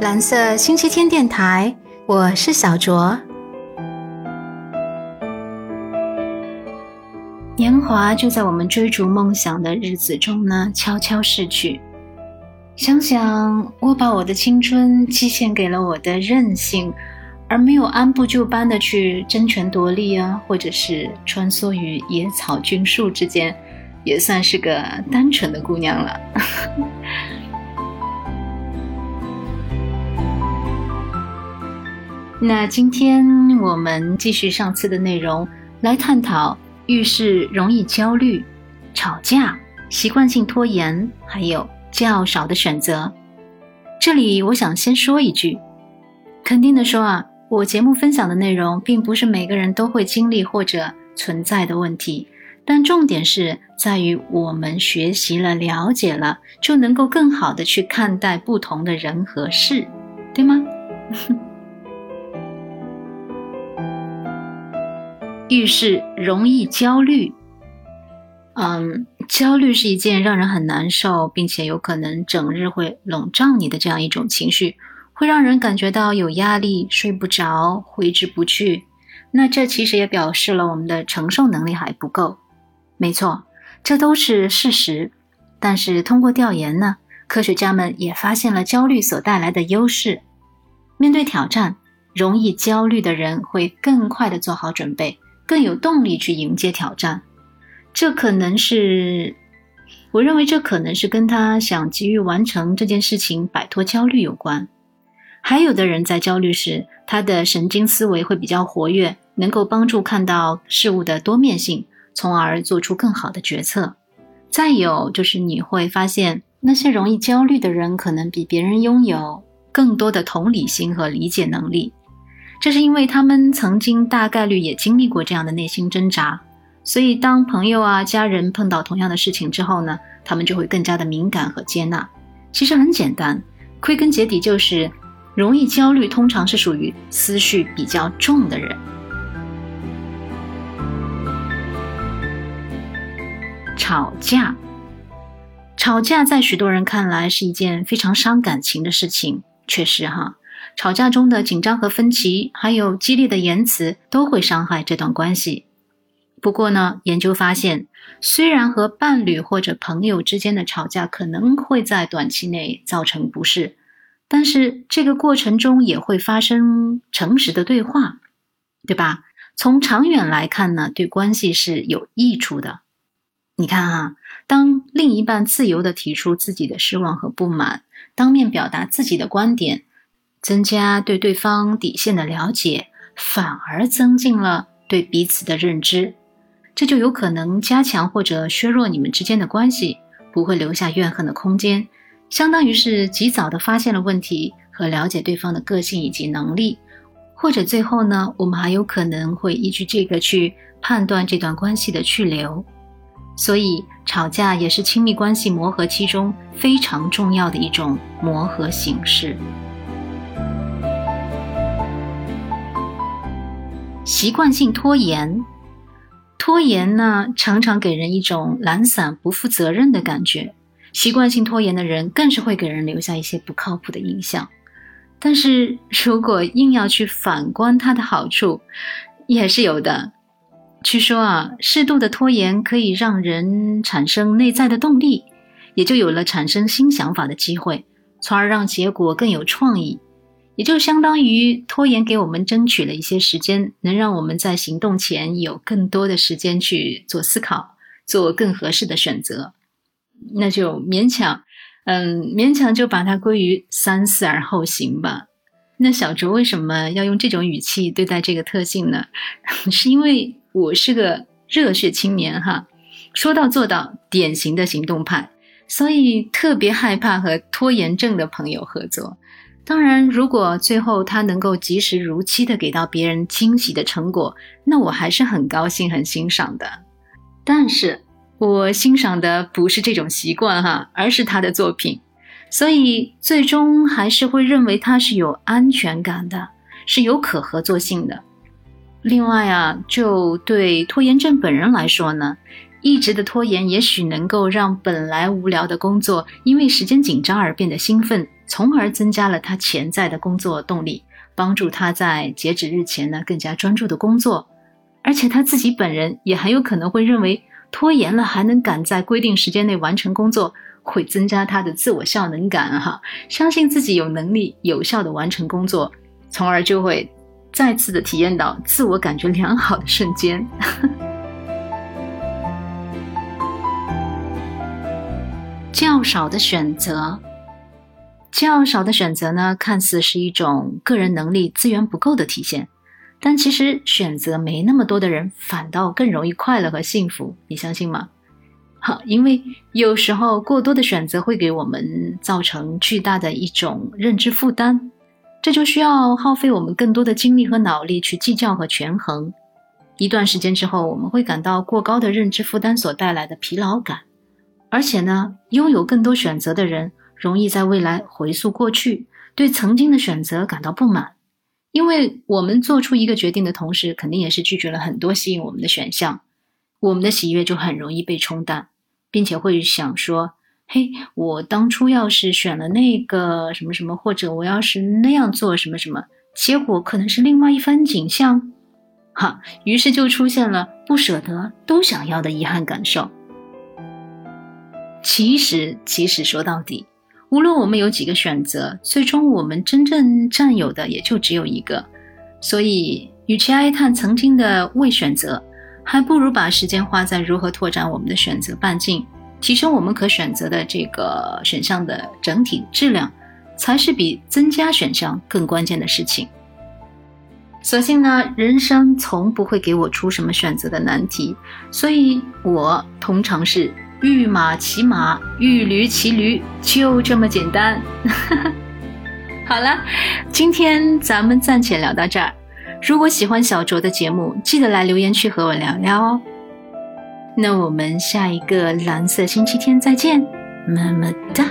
蓝色星期天电台，我是小卓。年华就在我们追逐梦想的日子中呢，悄悄逝去。想想我把我的青春寄献给了我的任性，而没有按部就班的去争权夺利啊，或者是穿梭于野草菌树之间，也算是个单纯的姑娘了。那今天我们继续上次的内容，来探讨遇事容易焦虑、吵架、习惯性拖延，还有。较少的选择，这里我想先说一句，肯定的说啊，我节目分享的内容并不是每个人都会经历或者存在的问题，但重点是在于我们学习了、了解了，就能够更好的去看待不同的人和事，对吗？遇事容易焦虑，嗯。焦虑是一件让人很难受，并且有可能整日会笼罩你的这样一种情绪，会让人感觉到有压力、睡不着、挥之不去。那这其实也表示了我们的承受能力还不够。没错，这都是事实。但是通过调研呢，科学家们也发现了焦虑所带来的优势。面对挑战，容易焦虑的人会更快的做好准备，更有动力去迎接挑战。这可能是，我认为这可能是跟他想急于完成这件事情、摆脱焦虑有关。还有的人在焦虑时，他的神经思维会比较活跃，能够帮助看到事物的多面性，从而做出更好的决策。再有就是你会发现，那些容易焦虑的人，可能比别人拥有更多的同理心和理解能力。这是因为他们曾经大概率也经历过这样的内心挣扎。所以，当朋友啊、家人碰到同样的事情之后呢，他们就会更加的敏感和接纳。其实很简单，归根结底就是，容易焦虑通常是属于思绪比较重的人。吵架，吵架在许多人看来是一件非常伤感情的事情。确实哈，吵架中的紧张和分歧，还有激烈的言辞，都会伤害这段关系。不过呢，研究发现，虽然和伴侣或者朋友之间的吵架可能会在短期内造成不适，但是这个过程中也会发生诚实的对话，对吧？从长远来看呢，对关系是有益处的。你看哈，当另一半自由的提出自己的失望和不满，当面表达自己的观点，增加对对方底线的了解，反而增进了对彼此的认知。这就有可能加强或者削弱你们之间的关系，不会留下怨恨的空间，相当于是及早的发现了问题和了解对方的个性以及能力，或者最后呢，我们还有可能会依据这个去判断这段关系的去留。所以，吵架也是亲密关系磨合期中非常重要的一种磨合形式。习惯性拖延。拖延呢，常常给人一种懒散、不负责任的感觉。习惯性拖延的人，更是会给人留下一些不靠谱的印象。但是如果硬要去反观它的好处，也是有的。据说啊，适度的拖延可以让人产生内在的动力，也就有了产生新想法的机会，从而让结果更有创意。也就相当于拖延给我们争取了一些时间，能让我们在行动前有更多的时间去做思考，做更合适的选择。那就勉强，嗯，勉强就把它归于三思而后行吧。那小卓为什么要用这种语气对待这个特性呢？是因为我是个热血青年哈，说到做到，典型的行动派，所以特别害怕和拖延症的朋友合作。当然，如果最后他能够及时如期的给到别人惊喜的成果，那我还是很高兴、很欣赏的。但是我欣赏的不是这种习惯哈，而是他的作品，所以最终还是会认为他是有安全感的，是有可合作性的。另外啊，就对拖延症本人来说呢，一直的拖延也许能够让本来无聊的工作因为时间紧张而变得兴奋。从而增加了他潜在的工作动力，帮助他在截止日前呢更加专注的工作。而且他自己本人也很有可能会认为，拖延了还能赶在规定时间内完成工作，会增加他的自我效能感哈，相信自己有能力有效的完成工作，从而就会再次的体验到自我感觉良好的瞬间。较少的选择，较少的选择呢，看似是一种个人能力资源不够的体现。但其实选择没那么多的人，反倒更容易快乐和幸福，你相信吗？好，因为有时候过多的选择会给我们造成巨大的一种认知负担，这就需要耗费我们更多的精力和脑力去计较和权衡。一段时间之后，我们会感到过高的认知负担所带来的疲劳感，而且呢，拥有更多选择的人容易在未来回溯过去，对曾经的选择感到不满。因为我们做出一个决定的同时，肯定也是拒绝了很多吸引我们的选项，我们的喜悦就很容易被冲淡，并且会想说：“嘿，我当初要是选了那个什么什么，或者我要是那样做什么什么，结果可能是另外一番景象。”哈，于是就出现了不舍得都想要的遗憾感受。其实，其实说到底。无论我们有几个选择，最终我们真正占有的也就只有一个。所以，与其哀叹曾经的未选择，还不如把时间花在如何拓展我们的选择半径，提升我们可选择的这个选项的整体质量，才是比增加选项更关键的事情。所幸呢，人生从不会给我出什么选择的难题，所以我通常是。御马骑马，御驴骑驴，就这么简单。好了，今天咱们暂且聊到这儿。如果喜欢小卓的节目，记得来留言区和我聊聊哦。那我们下一个蓝色星期天再见，么么哒。